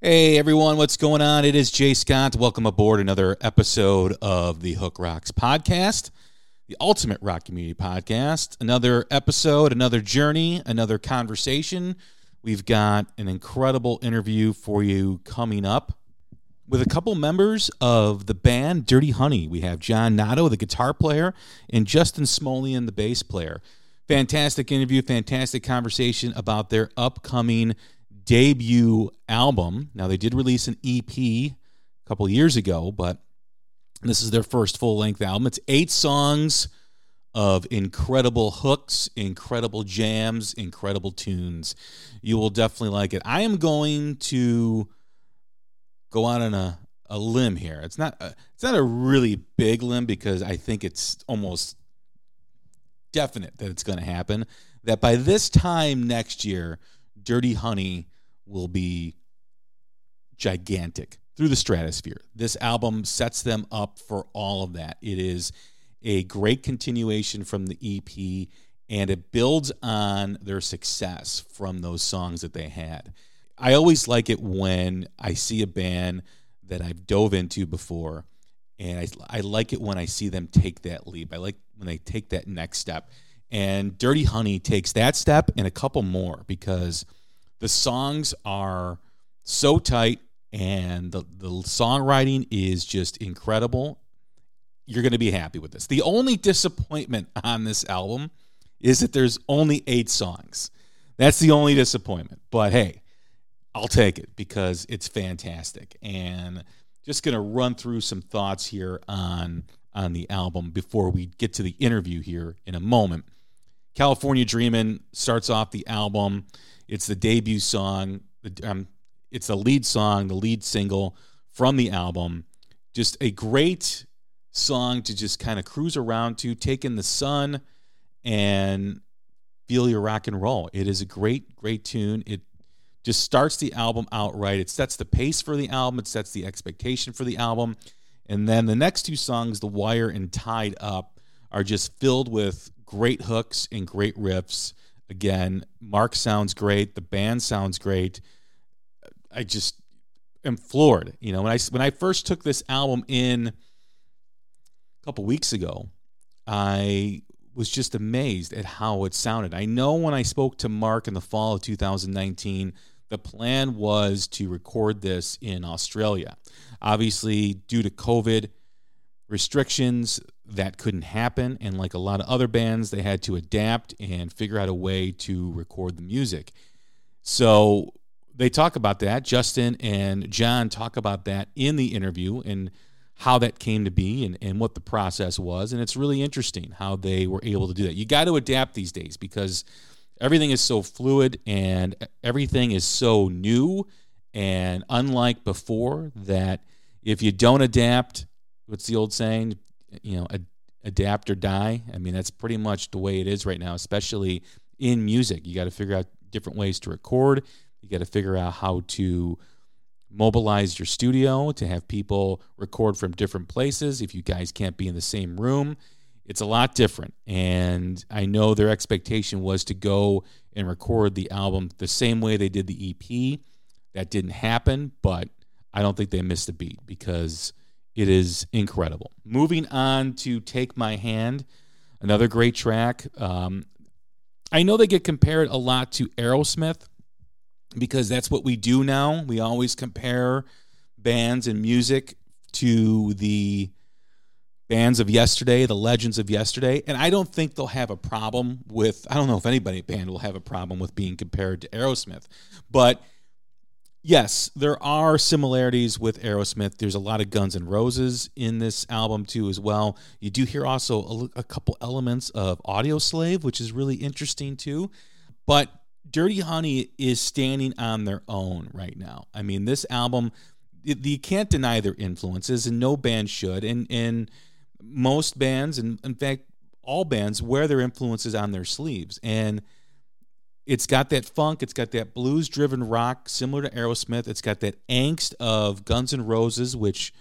Hey everyone, what's going on? It is Jay Scott. Welcome aboard another episode of the Hook Rocks podcast, the ultimate rock community podcast. Another episode, another journey, another conversation. We've got an incredible interview for you coming up with a couple members of the band Dirty Honey. We have John Notto, the guitar player, and Justin Smolian, the bass player. Fantastic interview, fantastic conversation about their upcoming debut album. Now, they did release an EP a couple years ago, but this is their first full length album. It's eight songs of incredible hooks, incredible jams, incredible tunes. You will definitely like it. I am going to go out on a, a limb here. It's not a, it's not a really big limb because I think it's almost definite that it's going to happen. That by this time next year, Dirty Honey will be gigantic through the stratosphere. This album sets them up for all of that. It is a great continuation from the EP and it builds on their success from those songs that they had. I always like it when I see a band that I've dove into before and I, I like it when I see them take that leap. I like when they take that next step. And Dirty Honey takes that step and a couple more because – the songs are so tight and the, the songwriting is just incredible. You're going to be happy with this. The only disappointment on this album is that there's only eight songs. That's the only disappointment. But hey, I'll take it because it's fantastic. And just going to run through some thoughts here on on the album before we get to the interview here in a moment. California Dreamin' starts off the album. It's the debut song. Um, it's the lead song, the lead single from the album. Just a great song to just kind of cruise around to, take in the sun, and feel your rock and roll. It is a great, great tune. It just starts the album outright. It sets the pace for the album. It sets the expectation for the album. And then the next two songs, The Wire and Tied Up, are just filled with great hooks and great riffs. Again, Marc sounds great. The band sounds great. I just am floored. You know, when I when I first took this album in a couple weeks ago, I was just amazed at how it sounded. I know when I spoke to Marc in the fall of 2019, the plan was to record this in Australia. Obviously, due to COVID restrictions, that couldn't happen. And like a lot of other bands, they had to adapt and figure out a way to record the music. So they talk about that. Justin and John talk about that in the interview and how that came to be and, and what the process was. And it's really interesting how they were able to do that. You got to adapt these days because everything is so fluid and everything is so new and unlike before that if you don't adapt, what's the old saying? You know, ad- adapt or die. I mean, that's pretty much the way it is right now, especially in music. You got to figure out different ways to record. You got to figure out how to mobilize your studio to have people record from different places. If you guys can't be in the same room, it's a lot different. And I know their expectation was to go and record the album the same way they did the EP. That didn't happen, but I don't think they missed a beat because it is incredible. Moving on to Take My Hand, another great track. Um, I know they get compared a lot to Aerosmith, because that's what we do now. We always compare bands and music to the bands of yesterday, the legends of yesterday. And I don't think they'll have a problem with, I don't know if anybody band will have a problem with being compared to Aerosmith. But yes, there are similarities with Aerosmith. There's a lot of Guns N' Roses in this album too, as well. You do hear also a, a couple elements of Audioslave, which is really interesting too. But Dirty Honey is standing on their own right now. I mean, this album, you can't deny their influences, and no band should. And and most bands, and in fact, all bands wear their influences on their sleeves. And it's got that funk, it's got that blues driven rock similar to Aerosmith. It's got that angst of Guns N' Roses, which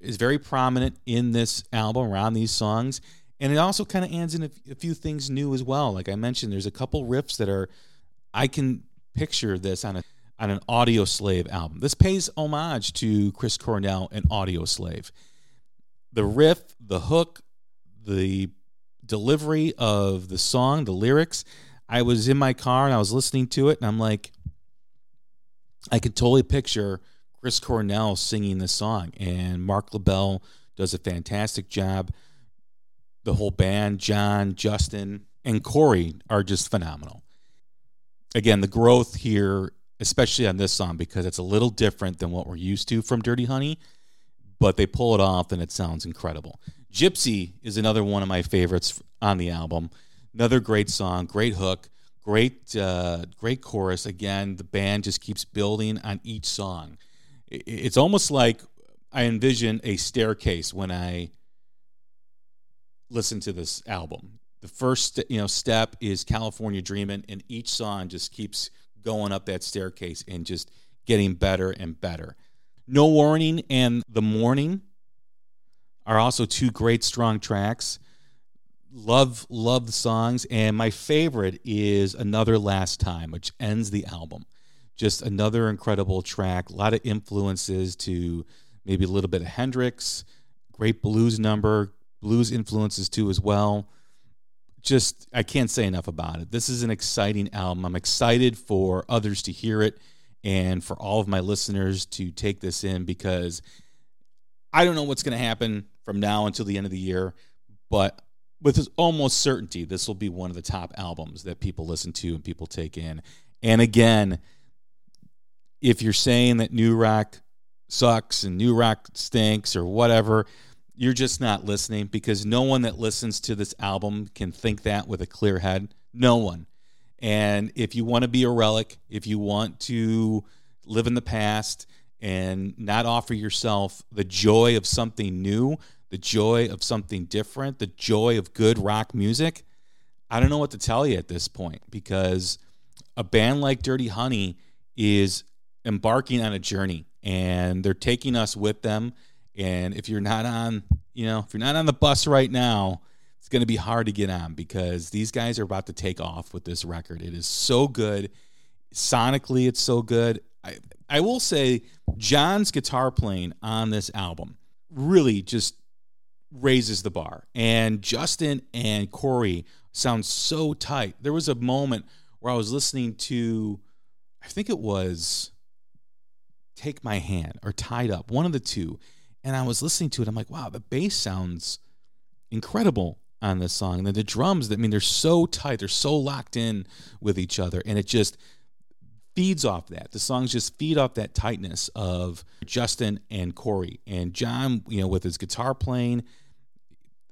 is very prominent in this album around these songs. And it also kind of adds in a, a few things new as well. Like I mentioned, there's a couple riffs that are, I can picture this on a on an Audioslave album. This pays homage to Chris Cornell and Audioslave. the riff, the hook, the delivery of the song, the lyrics. I was in my car and I was listening to it, and I'm like, I could totally picture Chris Cornell singing this song, and Marc LaBelle does a fantastic job. The whole band, John, Justin, and Corey are just phenomenal. Again, the growth here, especially on this song, because it's a little different than what we're used to from Dirty Honey but they pull it off and it sounds incredible. Gypsy is another one of my favorites on the album. Another great song, great hook, great uh, great chorus. Again, the band just keeps building on each song. It's almost like I envision a staircase when I listen to this album. The first you know step is California Dreamin', and each song just keeps going up that staircase and just getting better and better. No Warning and The Morning are also two great strong tracks. Love love the songs and my favorite is Another Last Time which ends the album. Just another incredible track, a lot of influences to maybe a little bit of Hendrix, great blues number, blues influences too as well. Just I can't say enough about it. This is an exciting album. I'm excited for others to hear it and for all of my listeners to take this in because I don't know what's going to happen from now until the end of the year, but with almost certainty, this will be one of the top albums that people listen to and people take in. And again, if you're saying that new rock sucks and new rock stinks or whatever, you're just not listening because no one that listens to this album can think that with a clear head. No one. And if you want to be a relic, if you want to live in the past and not offer yourself the joy of something new, the joy of something different, the joy of good rock music, I don't know what to tell you at this point because a band like Dirty Honey is embarking on a journey and they're taking us with them. And if you're not on, you know, if you're not on the bus right now, it's going to be hard to get on because these guys are about to take off with this record. It is so good. Sonically, it's so good. I, I will say, John's guitar playing on this album really just raises the bar. And Justin and Corey sound so tight. There was a moment where I was listening to, I think it was Take My Hand or Tied Up, one of the two. And I was listening to it. I'm like, wow, the bass sounds incredible on this song. And the drums, I mean, they're so tight, they're so locked in with each other, and it just feeds off that. The songs just feed off that tightness of Justin and Corey. And John, you know, with his guitar playing,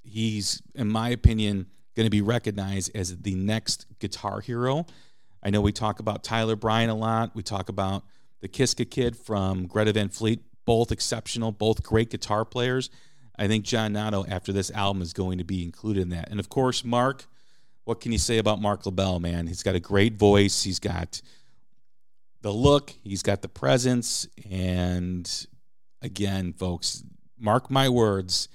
he's, in my opinion, going to be recognized as the next guitar hero. I know we talk about Tyler Bryant a lot. We talk about the Kiszka kid from Greta Van Fleet, both exceptional, both great guitar players. I think John Notto, after this album, is going to be included in that. And of course, Marc, what can you say about Marc LaBelle, man? He's got a great voice. He's got the look, he's got the presence. And again, folks, mark my words,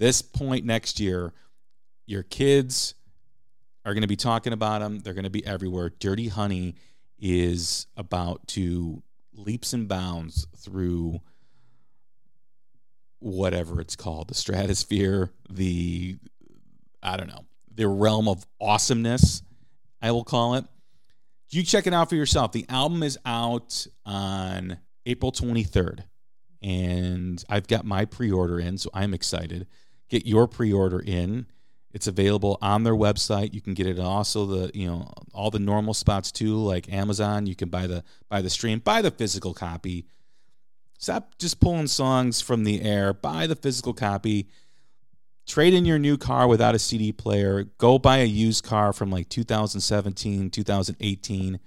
this point next year, your kids are going to be talking about them. They're going to be everywhere. Dirty Honey is about to leaps and bounds through whatever it's called the stratosphere the i don't know the realm of awesomeness i will call it you check it out for yourself. The album is out on April 23rd, and I've got my pre order in, so I'm excited. Get your pre order in. It's available on their website. You can get it also the you know all the normal spots too, like Amazon. You can buy the buy the stream, buy the physical copy. Stop just pulling songs from the air. Buy the physical copy. Trade in your new car without a CD player. Go buy a used car from like 2017, 2018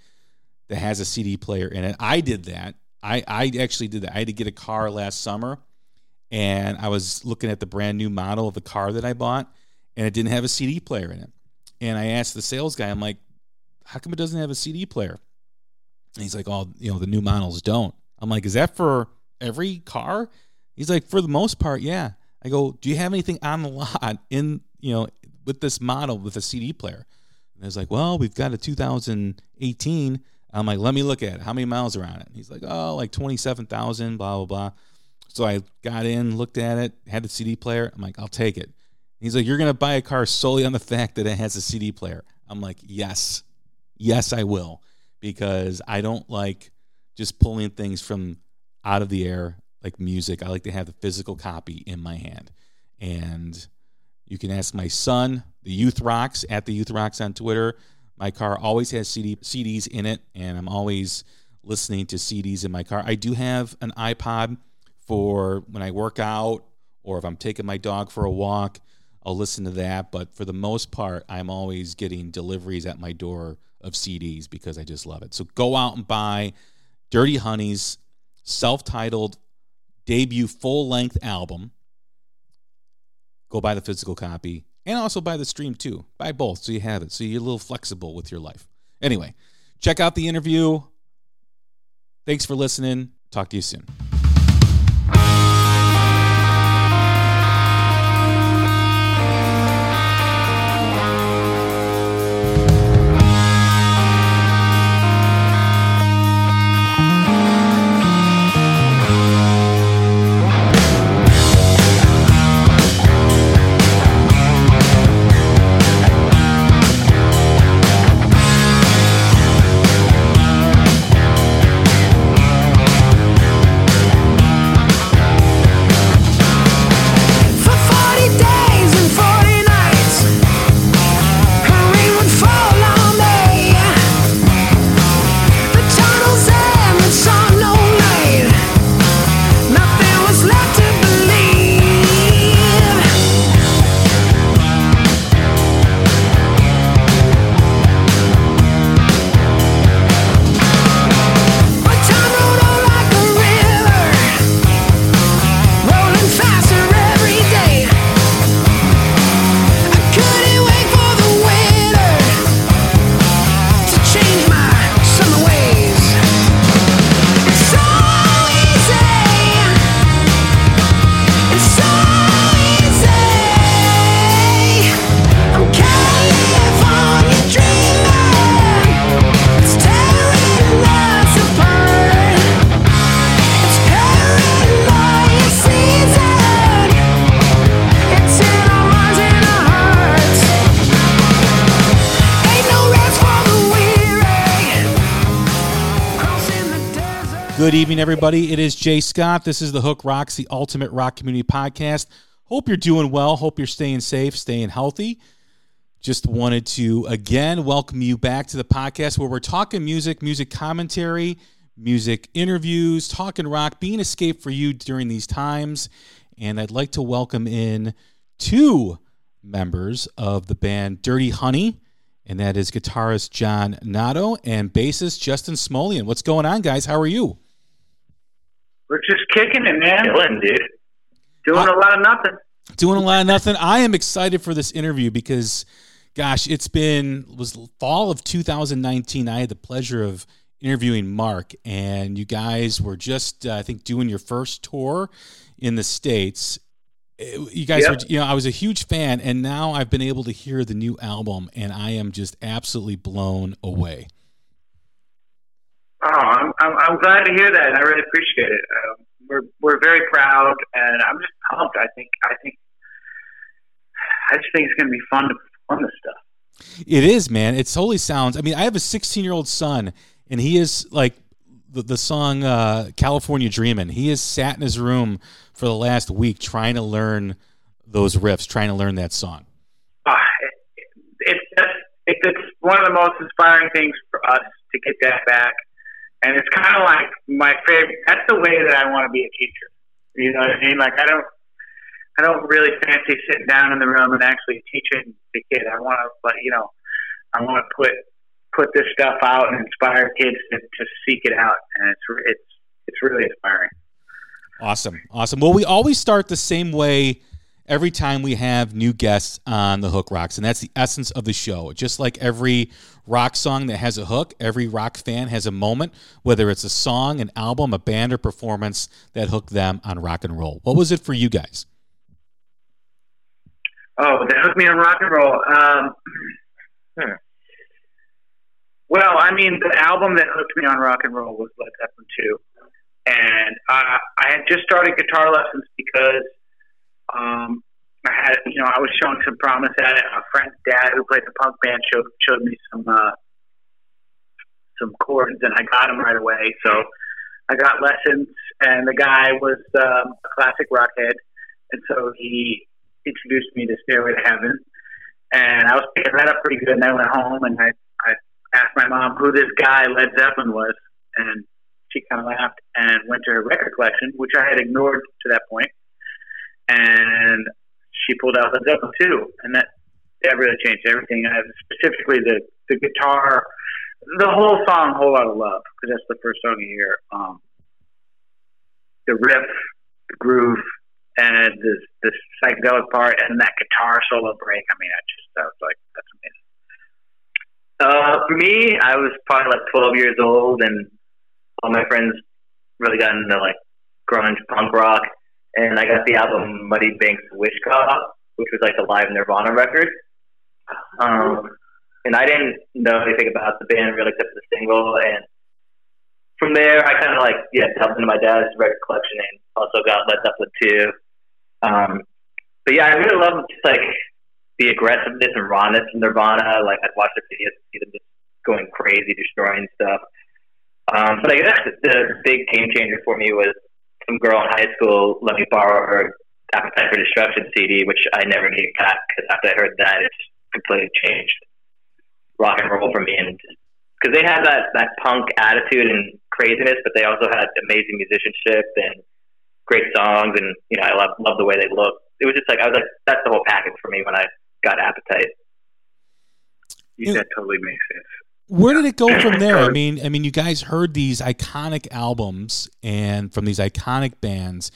that has a CD player in it. I did that. I, I actually did that. I had to get a car last summer and I was looking at the brand new model of the car that I bought and it didn't have a CD player in it. And I asked the sales guy, I'm like, how come it doesn't have a CD player? And he's like, oh, you know, the new models don't. I'm like, is that for every car? He's like, for the most part, yeah. I go, do you have anything on the lot in, you know, with this model with a CD player? And he's like, well, we've got a 2018. I'm like, let me look at it. How many miles are on it? He's like, oh, like 27,000, blah, blah, blah. So I got in, looked at it, had the CD player. I'm like, I'll take it. He's like, You're going to buy a car solely on the fact that it has a CD player. I'm like, Yes, yes, I will. Because I don't like just pulling things from out of the air like music. I like to have the physical copy in my hand. And you can ask my son, the Youth Rocks, at the Youth Rocks on Twitter. My car always has CD, CDs in it, and I'm always listening to CDs in my car. I do have an iPod for when I work out or if I'm taking my dog for a walk. I'll listen to that. But for the most part, I'm always getting deliveries at my door of CDs because I just love it. So go out and buy Dirty Honey's self titled debut full length album. Go buy the physical copy and also buy the stream too. Buy both so you have it. So you're a little flexible with your life. Anyway, check out the interview. Thanks for listening. Talk to you soon. Good evening, everybody. It is Jay Scott. This is the Hook Rocks, the ultimate rock community podcast. Hope you're doing well. Hope you're staying safe, staying healthy. Just wanted to again welcome you back to the podcast where we're talking music, music commentary, music interviews, talking rock, being escape for you during these times. And I'd like to welcome in two members of the band Dirty Honey and that is guitarist John Notto and bassist Justin Smolian. What's going on, guys? How are you? We're just kicking it, man. Killing, dude. Doing a lot of nothing. Doing a lot of nothing. I am excited for this interview because, gosh, it's been was fall of 2019. I had the pleasure of interviewing Marc, and you guys were just, uh, I think, doing your first tour in the states. You guys, yep. were, you know, I was a huge fan, and now I've been able to hear the new album, and I am just absolutely blown away. Oh, I'm, I'm, I'm glad to hear that, and I really appreciate it. Um, we're we're very proud, and I'm just pumped. I think I think I just think it's going to be fun to perform this stuff. It is, man. It totally sounds. I mean, I have a 16 year old son, and he is like the, the song uh, California Dreamin'. He has sat in his room for the last week trying to learn those riffs, trying to learn that song. Uh, it, it's, it's one of the most inspiring things for us to get that back. And it's kind of like my favorite. That's the way that I want to be a teacher. You know what I mean? Like I don't, I don't really fancy sitting down in the room and actually teaching the kid. I want to, but you know, I want to put put this stuff out and inspire kids to, to seek it out, and it's it's it's really inspiring. Awesome, awesome. Well, we always start the same way every time we have new guests on the Hook Rocks, and that's the essence of the show. Just like every rock song that has a hook, every rock fan has a moment, whether it's a song, an album, a band, or performance that hooked them on rock and roll. What was it for you guys? Oh, that hooked me on rock and roll. Um, hmm. Well, I mean, the album that hooked me on rock and roll was Led Zeppelin 2. And uh, I had just started guitar lessons because um, I had, you know, I was showing some promise at it. A friend's dad who played the punk band showed showed me some uh, some chords, and I got them right away. So I got lessons, and the guy was um, a classic rock head, and so he introduced me to Stairway to Heaven, and I was picking that up pretty good. And I went home, and I, I asked my mom who this guy Led Zeppelin was, and she kind of laughed and went to her record collection, which I had ignored to that point and she pulled out the Zeppelin too, and that that really changed everything. I specifically the the guitar, the whole song, "Whole Lotta Love," because that's the first song you hear. Um, the riff, the groove, and the the psychedelic part, and that guitar solo break. I mean, I just I was like, that's amazing. Uh, for me, I was probably like 12 years old, and all my friends really got into like grunge punk rock and I got the album Muddy Banks Wish Cop, which was like the live Nirvana record. Um, and I didn't know anything about the band really except for the single. And from there, I kind of like yeah delved into my dad's record collection and also got Led Zeppelin too. Um, but yeah, I really love just like the aggressiveness and rawness of Nirvana. Like I'd watch the videos and see them just going crazy, destroying stuff. Um, but I guess the big game changer for me was some girl in high school let me borrow her Appetite for Destruction CD, which I never gave back because after I heard that, it's completely changed rock and roll for me. And because they had that that punk attitude and craziness, but they also had amazing musicianship and great songs, and you know I love love the way they look. It was just like I was like that's the whole package for me when I got Appetite. Yeah, that totally makes sense where did it go from there? I mean, I mean, you guys heard these iconic albums and from these iconic bands.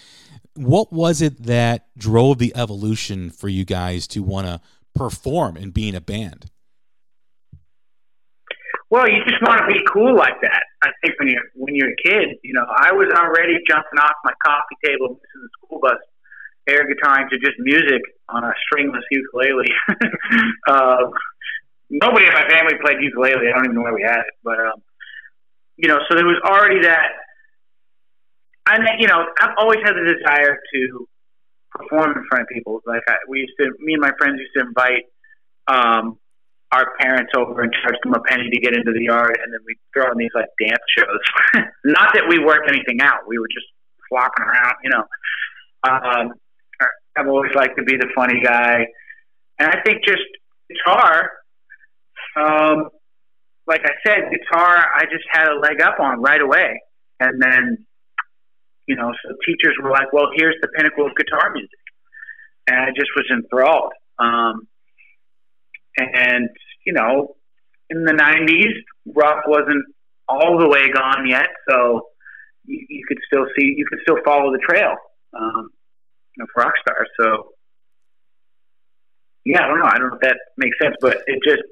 What was it that drove the evolution for you guys to want to perform and be in a band? Well, you just want to be cool like that. I think when you're when you're a kid, you know, I was already jumping off my coffee table in the school bus, air guitaring to just music on a stringless ukulele. uh, nobody in my family played ukulele. I don't even know where we had it, but um, you know, so there was already that. I mean, you know, I've always had the desire to perform in front of people. Like I, we used to, me and my friends used to invite um, our parents over and charge them a penny to get into the yard, and then we throw on these like dance shows. Not that we worked anything out; we were just flopping around, you know. Um, I've always liked to be the funny guy, and I think just guitar um, like I said, guitar, I just had a leg up on right away. And then, you know, so teachers were like, well, here's the pinnacle of guitar music. And I just was enthralled. Um, and, you know, in the 90s, rock wasn't all the way gone yet. So you, you could still see, you could still follow the trail um, of rock stars. So, yeah, I don't know. I don't know if that makes sense, but it just,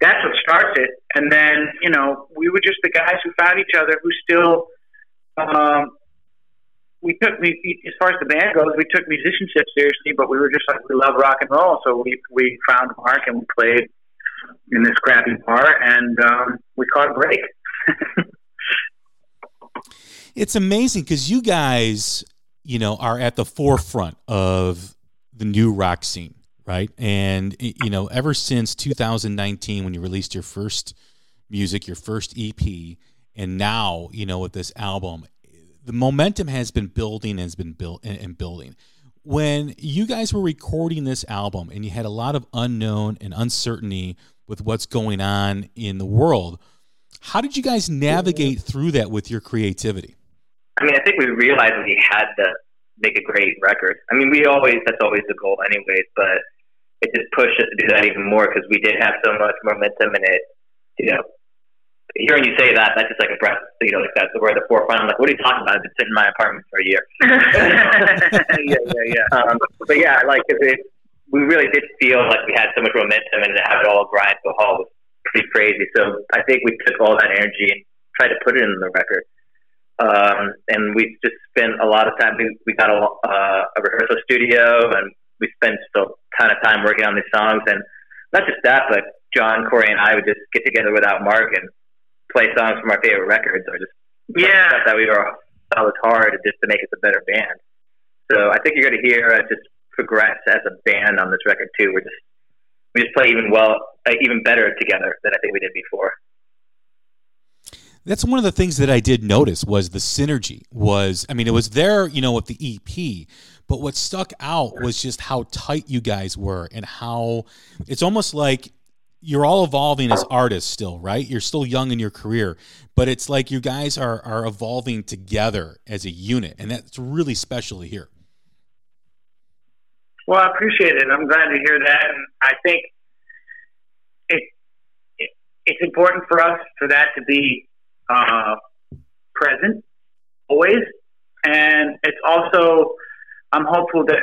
that's what starts it. And then, you know, we were just the guys who found each other who still, um, we took, we, as far as the band goes, we took musicianship seriously, but we were just like, we love rock and roll. So we, we found Marc and we played in this crappy bar and, um, we caught a break. it's amazing because you guys, you know, are at the forefront of the new rock scene right? And you know, ever since 2019, when you released your first music, your first EP, and now you know with this album, the momentum has been building and has been built and building. When you guys were recording this album and you had a lot of unknown and uncertainty with what's going on in the world, how did you guys navigate through that with your creativity? I mean, I think we realized we had to make a great record. I mean, we always that's always the goal, anyways. But it just pushed us to do that even more because we did have so much momentum in it. You know, hearing you say that, that's just like a breath. You know, like that's we're the forefront. I'm like, what are you talking about? I've been sitting in my apartment for a year. yeah, yeah, yeah. Um, but yeah, like it, we really did feel like we had so much momentum and to have it all grind to a halt was pretty crazy. So I think we took all that energy and tried to put it in the record. Um, and we just spent a lot of time. We, we got a, uh, a rehearsal studio and we spent a ton of time working on these songs, and not just that, but John, Corey, and I would just get together without Marc and play songs from our favorite records, or just yeah stuff that we were thought was hard just to make us a better band. So I think you're going to hear us just progress as a band on this record too. We're just we just play even well, uh, even better together than I think we did before. That's one of the things that I did notice was the synergy was I mean it was there, you know, with the EP, but what stuck out was just how tight you guys were and how it's almost like you're all evolving as artists still, right? You're still young in your career, but it's like you guys are are evolving together as a unit, and that's really special to hear. Well, I appreciate it. I'm glad to hear that, and I think it, it it's important for us for that to be uh, present always, and it's also I'm hopeful that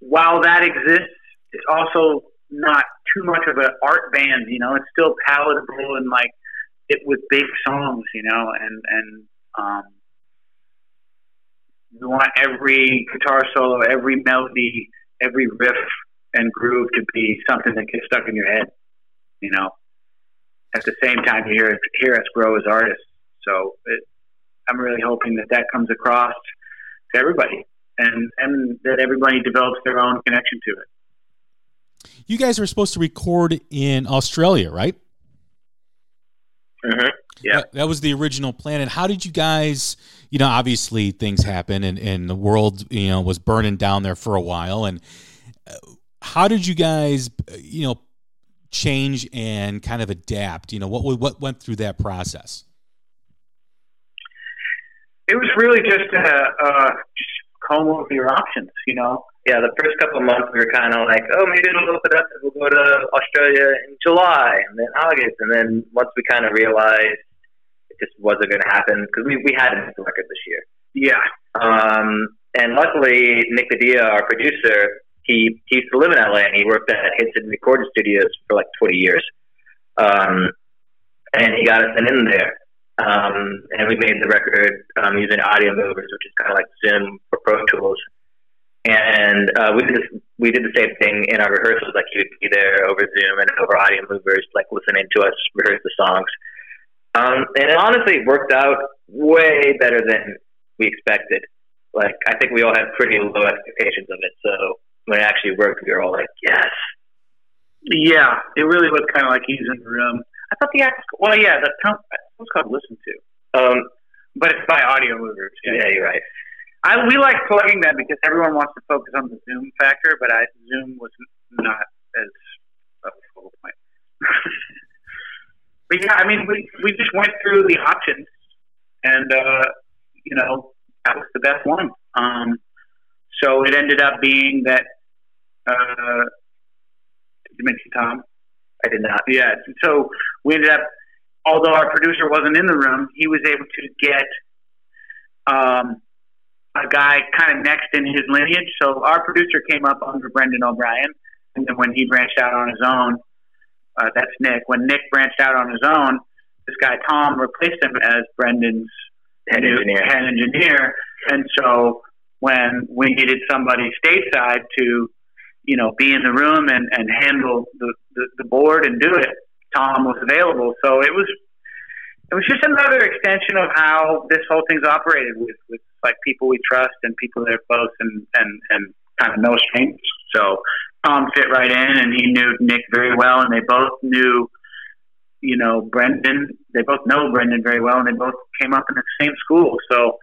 while that exists, it's also not too much of an art band. You know, it's still palatable and like it with big songs. You know, and and um, we want every guitar solo, every melody, every riff and groove to be something that gets stuck in your head. You know, at the same time, you hear hear us grow as artists. So it, I'm really hoping that that comes across to everybody and and that everybody develops their own connection to it. You guys were supposed to record in Australia, right? Mm-hmm. Yeah, that, that, was the original plan. And how did you guys? You know, obviously things happen, and and the world, you know, was burning down there for a while. And uh, how did you guys, you know, change and kind of adapt? You know, what what went through that process? It was really just uh, uh, just comb over your options, you know. Yeah, the first couple of months we were kind of like, oh, maybe it'll open up and we'll go to Australia in July and then August. And then once we kind of realized it just wasn't going to happen because we, we had a record this year. Yeah. Um, and luckily, Nick DiDia, our producer, he, he used to live in LA and he worked at Henson Recording Studios for like 20 years. Um, and he got us in there. Um, and we made the record um, using Audiomovers, which is kind of like Zoom for Pro Tools. And uh, we did we did the same thing in our rehearsals. Like he would be there over Zoom and over Audiomovers, like listening to us rehearse the songs. Um, and it honestly worked out way better than we expected. Like I think we all had pretty low expectations of it. So when it actually worked, we were all like, "Yes." Yeah, it really was kind of like he's in the room. I thought the act. Well, yeah, the what's called listen to. Um, but it's by Audiomovers. Yeah, yeah, you're right. I we like plugging that because everyone wants to focus on the Zoom factor, but I Zoom was not as a focal point. but yeah, I mean, we we just went through the options, and uh, you know that was the best one. Um, so it ended up being that. Uh, did you mention Tom? I did not. Yeah. So we ended up, although our producer wasn't in the room, he was able to get um, a guy kind of next in his lineage. So our producer came up under Brendan O'Brien, and then when he branched out on his own, uh, that's Nick. When Nick branched out on his own, this guy Tom replaced him as Brendan's head engineer. Head engineer, and so when we needed somebody stateside to you know, be in the room and, and handle the, the, the board and do it. Tom was available. So it was it was just another extension of how this whole thing's operated with, with like people we trust and people that are close and, and, and kind of no strangers. So Tom fit right in, and he knew Nick very well, and they both knew, you know, Brendan. They both know Brendan very well, and they both came up in the same school. So,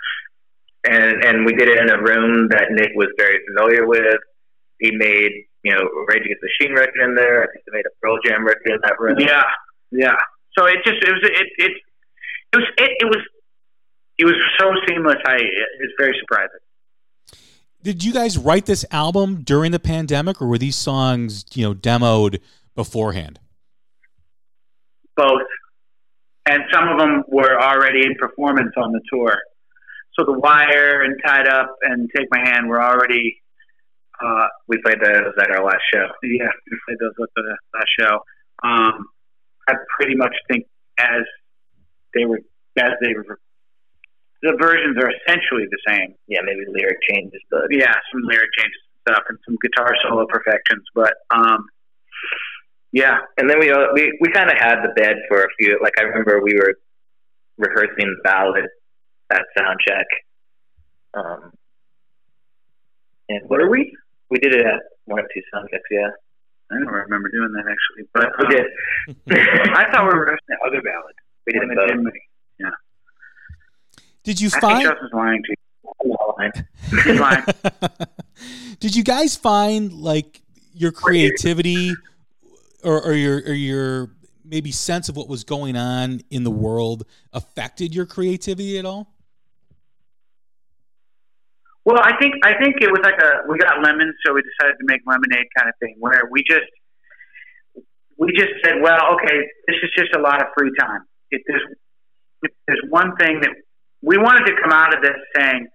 and and we did it in a room that Nick was very familiar with. He made you know Rage Against the Machine record in there. I think they made a Pearl Jam record in that room. Yeah, yeah. So it just it was it it it was it, it was it was so seamless. I it was very surprising. Did you guys write this album during the pandemic, or were these songs, you know, demoed beforehand? Both, and some of them were already in performance on the tour. So the Wire and Tied Up and Take My Hand were already. Uh, we played those at our last show. Yeah, we played those at the last show. Um, I pretty much think as they were as they were the versions are essentially the same. Yeah, maybe lyric changes, but yeah, some lyric changes and stuff, and some guitar solo perfections. But um, yeah, and then we uh, we we kind of had the bed for a few. Like I remember we were rehearsing the ballad at sound check. Um, and what are we? We did it at one or two sound checks. Yeah. I don't remember doing that actually, but we did. I thought we were rehearsing the other ballad. We did both. Yeah. Did you I find? think Justin's lying to you. He's lying. Did you guys find like your creativity or, or your or your maybe sense of what was going on in the world affected your creativity at all? Well, I think I think it was like a we got lemons, so we decided to make lemonade kind of thing, where we just we just said, well, okay, this is just a lot of free time. If there's if there's one thing that we wanted to come out of this saying,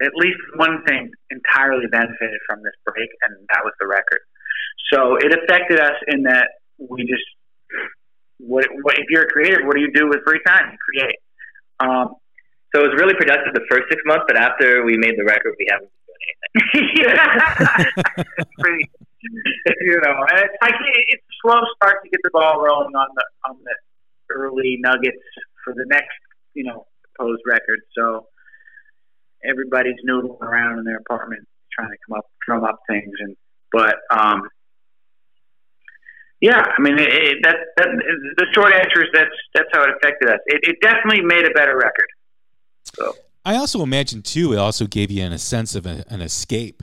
at least one thing entirely benefited from this break, and that was the record. So it affected us in that we just what, what if you're a creative, what do you do with free time? You create. Um, So it was really productive the first six months, but after we made the record, we haven't been doing anything. yeah, pretty, you know, and it's like it's a slow start to get the ball rolling on the on the early nuggets for the next, you know, proposed record. So everybody's noodling around in their apartment trying to come up, drum up things, and but um, yeah, I mean, it, it, that that the short answer is that's that's how it affected us. It, it definitely made a better record. So. I also imagine too. It also gave you an, a sense of a, an escape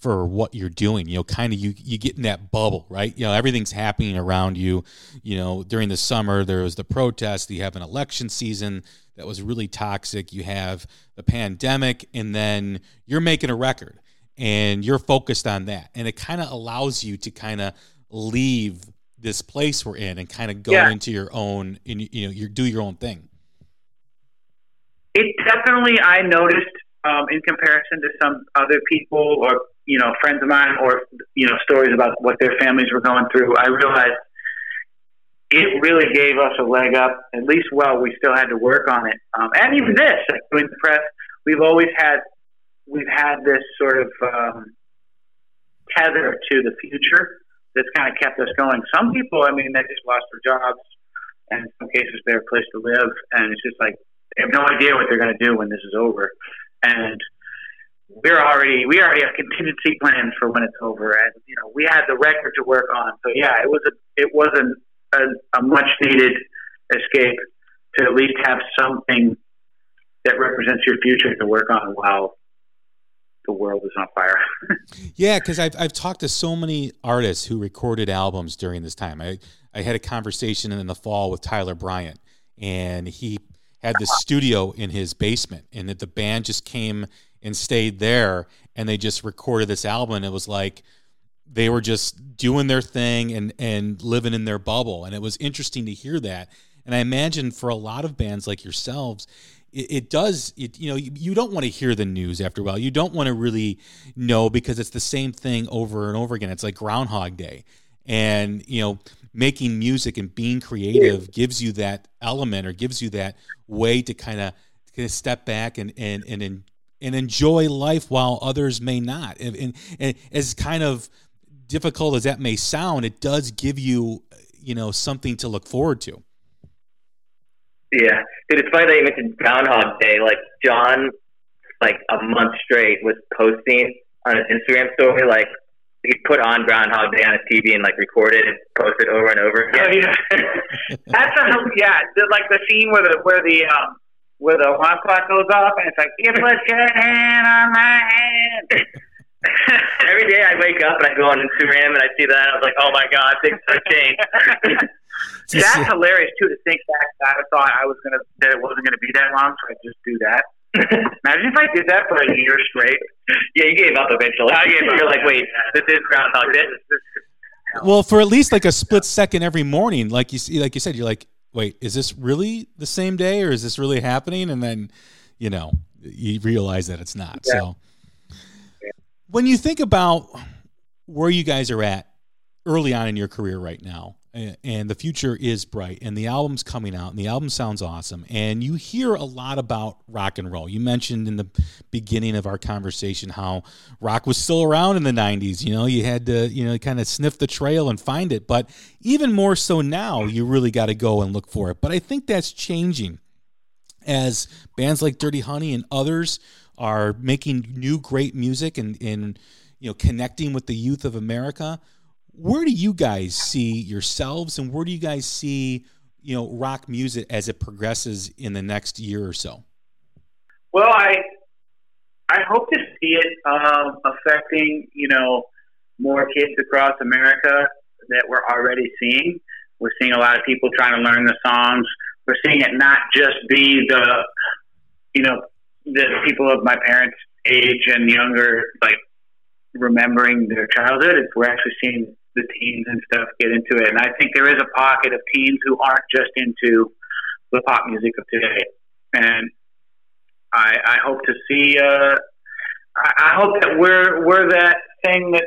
for what you're doing. You know, kind of you you get in that bubble, right? You know, everything's happening around you. You know, during the summer there was the protest. You have an election season that was really toxic. You have the pandemic, and then you're making a record, and you're focused on that, and it kind of allows you to kind of leave this place we're in and kind of go Yeah. into your own, and you know, you do your own thing. It definitely I noticed um, in comparison to some other people or you know friends of mine or you know stories about what their families were going through. I realized it really gave us a leg up. At least, well, we still had to work on it, um, and even this, like doing the press, we've always had we've had this sort of um, tether to the future that's kind of kept us going. Some people, I mean, they just lost their jobs, and in some cases, they're a place to live, and it's just like they have no idea what they're going to do when this is over. And we're already we already have contingency plans for when it's over, and you know we had the record to work on. So yeah, it was a it was a, a, a much needed escape to at least have something that represents your future to work on while the world is on fire. Yeah, because I've I've talked to so many artists who recorded albums during this time. I I had a conversation in the fall with Tyler Bryant, and he had this studio in his basement, and that the band just came and stayed there, and they just recorded this album. And it was like they were just doing their thing and and living in their bubble, and it was interesting to hear that. And I imagine for a lot of bands like yourselves, it, it does it you know you, you don't want to hear the news after a while you don't want to really know because it's the same thing over and over again it's like groundhog day and you know making music and being creative gives you that element or gives you that way to kind of step back and and and and, and enjoy life while others may not. And, and, and as kind of difficult as that may sound it does give you you know something to look forward to. Yeah, dude, it's funny that you mentioned Groundhog Day. Like John, like a month straight, was posting on his Instagram story, like he put on Groundhog Day on his TV and like record it and post it over and over again. Oh, yeah. That's a yeah, the, like the scene where the where the um where the alarm clock goes off and it's like you put your hand on my hand. Every day I wake up and I go on Instagram and I see that and I was like, oh my god, things have changed. That's hilarious too to think back. I thought I was gonna that it wasn't gonna be that long, so I just do that. Imagine if I did that for a year straight. Yeah, you gave up eventually. I gave up. You're like, wait, this is Groundhog Day. Well, for at least like a split second every morning, like you see, like you said, you're like, wait, is this really the same day, or is this really happening? And then, you know, you realize that it's not. Yeah. So, when you think about where you guys are at early on in your career right now, a- and the future is bright, and the album's coming out, and the album sounds awesome, and you hear a lot about rock and roll. You mentioned in the beginning of our conversation how rock was still around in the 90s. You know, you had to, you know, kind of sniff the trail and find it. But even more so now, you really got to go and look for it. But I think that's changing as bands like Dirty Honey and others are making new great music and, and you know connecting with the youth of America. Where do you guys see yourselves and where do you guys see you know rock music as it progresses in the next year or so? Well, I I hope to see it um, affecting you know more kids across America that we're already seeing. We're seeing a lot of people trying to learn the songs. We're seeing it not just be the you know the people of my parents' age and younger like remembering their childhood. It's, we're actually seeing the teens and stuff get into it, and I think there is a pocket of teens who aren't just into the pop music of today, and I, I hope to see. Uh, I, I hope that we're we're that thing that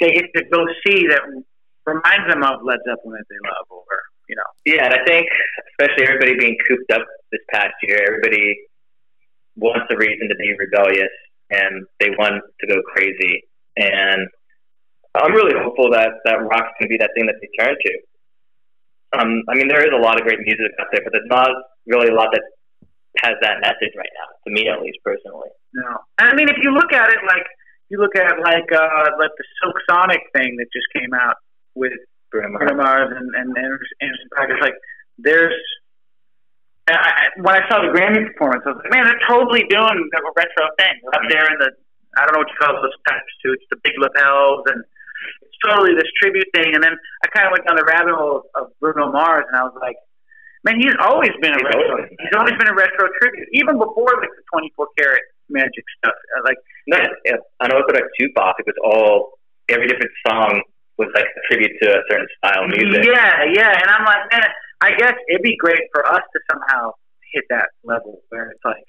they get to go see that reminds them of Led Zeppelin that they love, or you know. Yeah, and I think especially everybody being cooped up this past year, everybody wants a reason to be rebellious and they want to go crazy. And I'm really hopeful that that rock's gonna be that thing that they turn to. Um, I mean, there is a lot of great music out there, but there's not really a lot that has that message right now. To me, at least personally. No, I mean if you look at it like you look at like uh like the Silk Sonic thing that just came out with Bruno Mars. And and Anderson, Paak. It's like there's. I, when I saw the Grammy performance, I was like, man, they're totally doing the retro thing up there in the I don't know what you call those type suits, the big lapels, and totally this tribute thing. And then I kind of went down the rabbit hole of Bruno Mars, and I was like, man, he's always been a He's retro. He's always been a retro tribute, even before like the 24 karat magic stuff. Like No, yeah, on Unorthodox Jukebox, it was all every different song was like a tribute to a certain style of music. Yeah, yeah. And I'm like, man, I guess it'd be great for us to somehow hit that level where it's like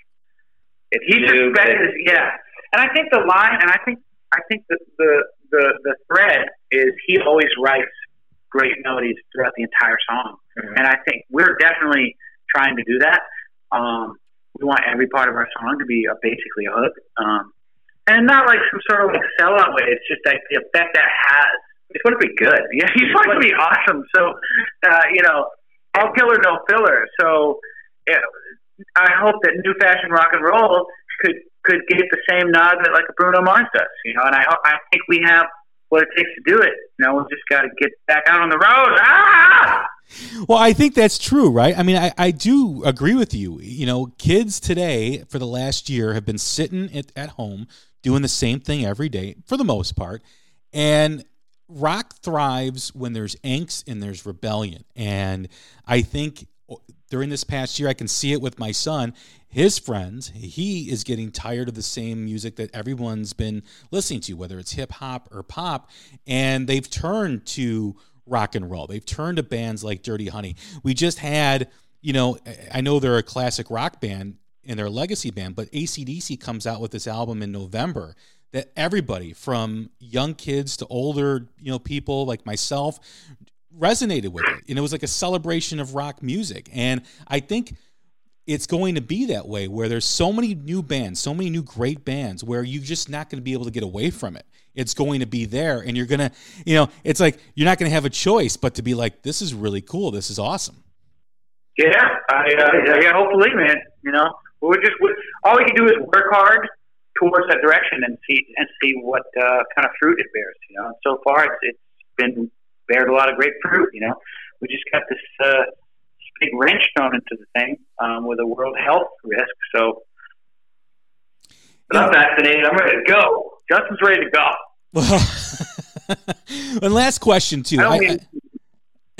It's he new, just but yeah. And I think the line, and I think I think the the the, the thread is he always writes great melodies throughout the entire song, Mhm. and I think we're definitely trying to do that. Um, we want every part of our song to be a, basically a hook, um, and not like some sort of like sellout way. It's just like the effect that has. it's going to be good. Yeah, he's going to be awesome. So, uh, you know, all killer, no filler. So, yeah, I hope that new fashion rock and roll could could get the same nod that like a Bruno Mars does. You know, and I I think we have what it takes to do it. You know, we just got to get back out on the road. Ah! Well, I think that's true, right? I mean, I, I do agree with you. You know, kids today for the last year have been sitting at, at home doing the same thing every day for the most part. And rock thrives when there's angst and there's rebellion. And I think during this past year, I can see it with my son. His friends, he is getting tired of the same music that everyone's been listening to, whether it's hip hop or pop. And they've turned to rock and roll. They've turned to bands like Dirty Honey. We just had, you know, I know they're a classic rock band and they're a legacy band, but ACDC comes out with this album in November that everybody from young kids to older, you know, people like myself resonated with it. And it was like a celebration of rock music. And I think it's going to be that way where there's so many new bands, so many new great bands where you're just not going to be able to get away from it. It's going to be there and you're going to, you know, it's like you're not going to have a choice but to be like this is really cool. This is awesome. Yeah, I, uh, yeah, hopefully, man. You know, we're just we all we can do is work hard, towards that direction and see and see what uh, kind of fruit it bears. You know, and so far it's, it's been bared a lot of great fruit. You know, we just got this uh, big wrench thrown into the thing um, with a world health risk. So, but I'm vaccinated. I'm ready to go. Justin's ready to go. and last question too. I mean- I-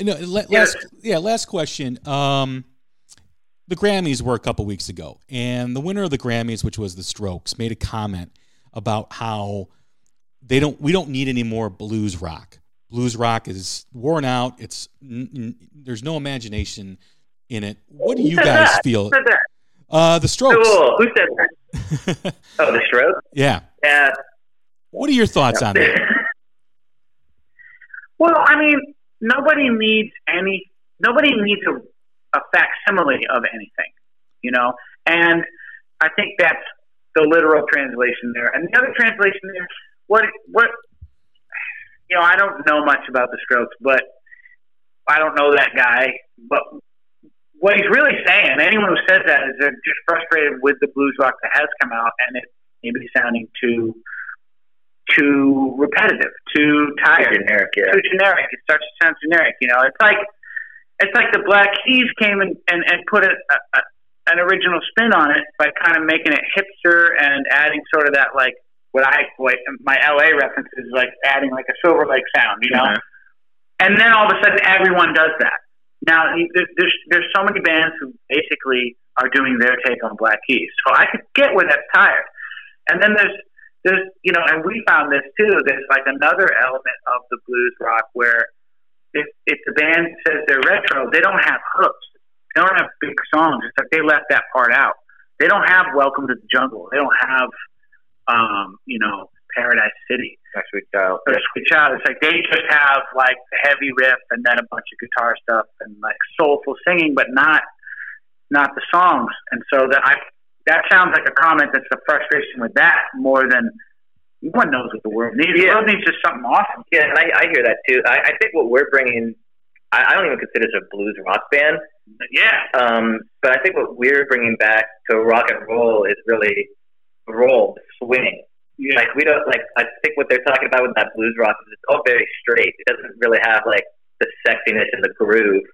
no, la- Yes. last, yeah, last question. Um, the Grammys were a couple weeks ago, and the winner of the Grammys, which was the Strokes, made a comment about how they don't we don't need any more blues rock. Blues rock is worn out. It's n- n- there's no imagination in it. What do Who you guys that? feel? Who said that? Uh, the Strokes. Cool. Who said that? Oh, the stroke. yeah. Yeah. What are your thoughts on that? Well, I mean, nobody needs any. Nobody needs a, a facsimile of anything, you know. And I think that's the literal translation there. And the other translation there, what what you know, I don't know much about the Strokes, but I don't know that guy. But what he's really saying, anyone who says that is they're just frustrated with the blues rock that has come out, and it maybe sounding too too repetitive, too tired Generic. Yeah. too generic. It starts to sound generic. You know, it's like it's like the Black Keys came and and, and put a, a, an original spin on it by kind of making it hipster and adding sort of that like what I what my LA reference is like adding like a Silver Lake sound. You know, Mhm. and then all of a sudden everyone does that. Now there's there's so many bands who basically are doing their take on Black Keys, so I could get where that's tired. And then there's there's you know, and we found this too. There's like another element of the blues rock where if if the band says they're retro, they don't have hooks. They don't have big songs. It's like they left that part out. They don't have Welcome to the Jungle. They don't have um, you know, Paradise City Next week, Child. or Sweet Child. It's like they just have like heavy riff and then a bunch of guitar stuff and like soulful singing, but not not the songs. And so that I that sounds like a comment that's a frustration with that more than one knows what the world needs. The Yeah. world needs just something awesome. Yeah, and I, I hear that too. I, I think what we're bringing, I, I don't even consider it a blues rock band. Yeah, Um, but I think what we're bringing back to rock and roll is really roll, swing. yeah. Like we don't like. I think what they're talking about with that blues rock is it's all very straight. It doesn't really have like the sexiness and the groove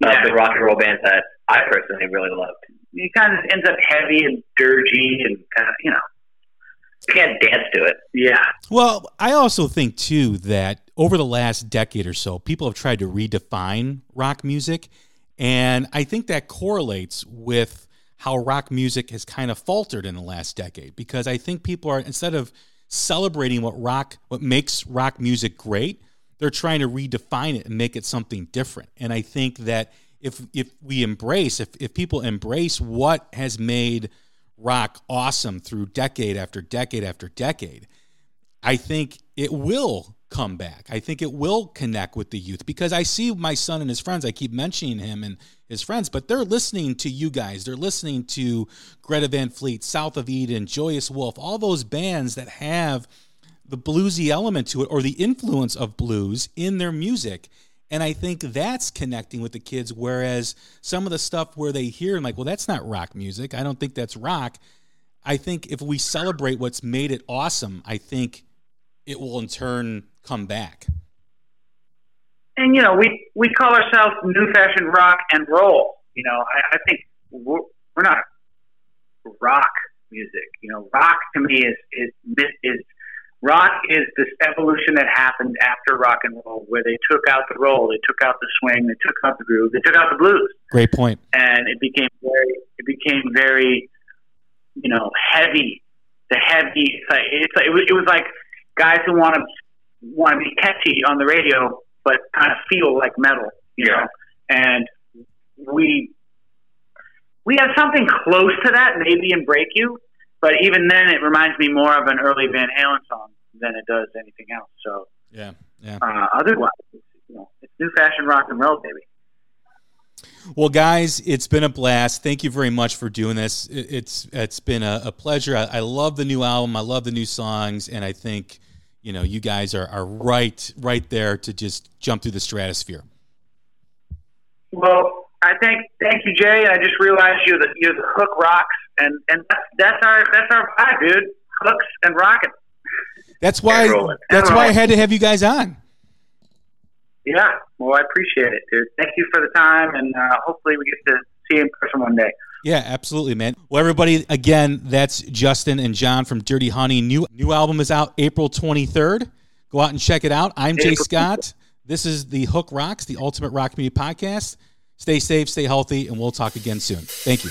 Yeah. of the rock and roll bands that I personally really loved. it kind of ends up heavy and dirgy and kind of you know. Can't dance to it. Yeah, Well, I also think too that over the last decade or so, people have tried to redefine rock music, and I think that correlates with how rock music has kind of faltered in the last decade because I think people are instead of celebrating what rock what makes rock music great, they're trying to redefine it and make it something different. And I think that if if we embrace if if people embrace what has made rock awesome through decade after decade after decade, I think it will come back. I think it will connect with the youth because I see my son and his friends. I keep mentioning him and his friends, but they're listening to you guys. They're listening to Greta Van Fleet, South of Eden, Joyous Wolf, all those bands that have the bluesy element to it or the influence of blues in their music. And I think that's connecting with the kids. Whereas some of the stuff where they hear, like, well, that's not rock music. I don't think that's rock. I think if we celebrate what's made it awesome, I think it will in turn come back. and you know we we call ourselves new fashion rock and roll. You know, I, I think we're, we're not rock music. You know, rock to me is is is rock is this evolution that happened after rock and roll, where they took out the roll, they took out the swing, they took out the groove, they took out the blues, Great point. and it became very it became very you know heavy. The heavy it's like, it's like, it, was, it was like guys who want to want to be catchy on the radio, but kind of feel like metal, you know. And we we have something close to that, maybe in Break You, but even then, it reminds me more of an early Van Halen song than it does anything else. So Yeah, yeah. uh, otherwise, you know, it's new fashion rock and roll, baby. Well, guys, it's been a blast. Thank you very much for doing this. It's it's been a, a pleasure. I, I love the new album. I love the new songs, and I think you know you guys are, are right right there to just jump through the stratosphere. Well, I thank thank you, Jay. I just realized you're the you're the hook rocks, and and that's, that's our that's our vibe, dude. Hooks and rocking. That's why. That's why I had to have you guys on. Yeah, well, I appreciate it, dude. Thank you for the time, and uh, hopefully we get to see you in person one day. Yeah, absolutely, man. Well, everybody, again, that's Justin and John from Dirty Honey. New new album is out April 23rd. Go out and check it out. I'm Jay Scott. This is the Hook Rocks, the Ultimate Rock Media Podcast. Stay safe, stay healthy, and we'll talk again soon. Thank you.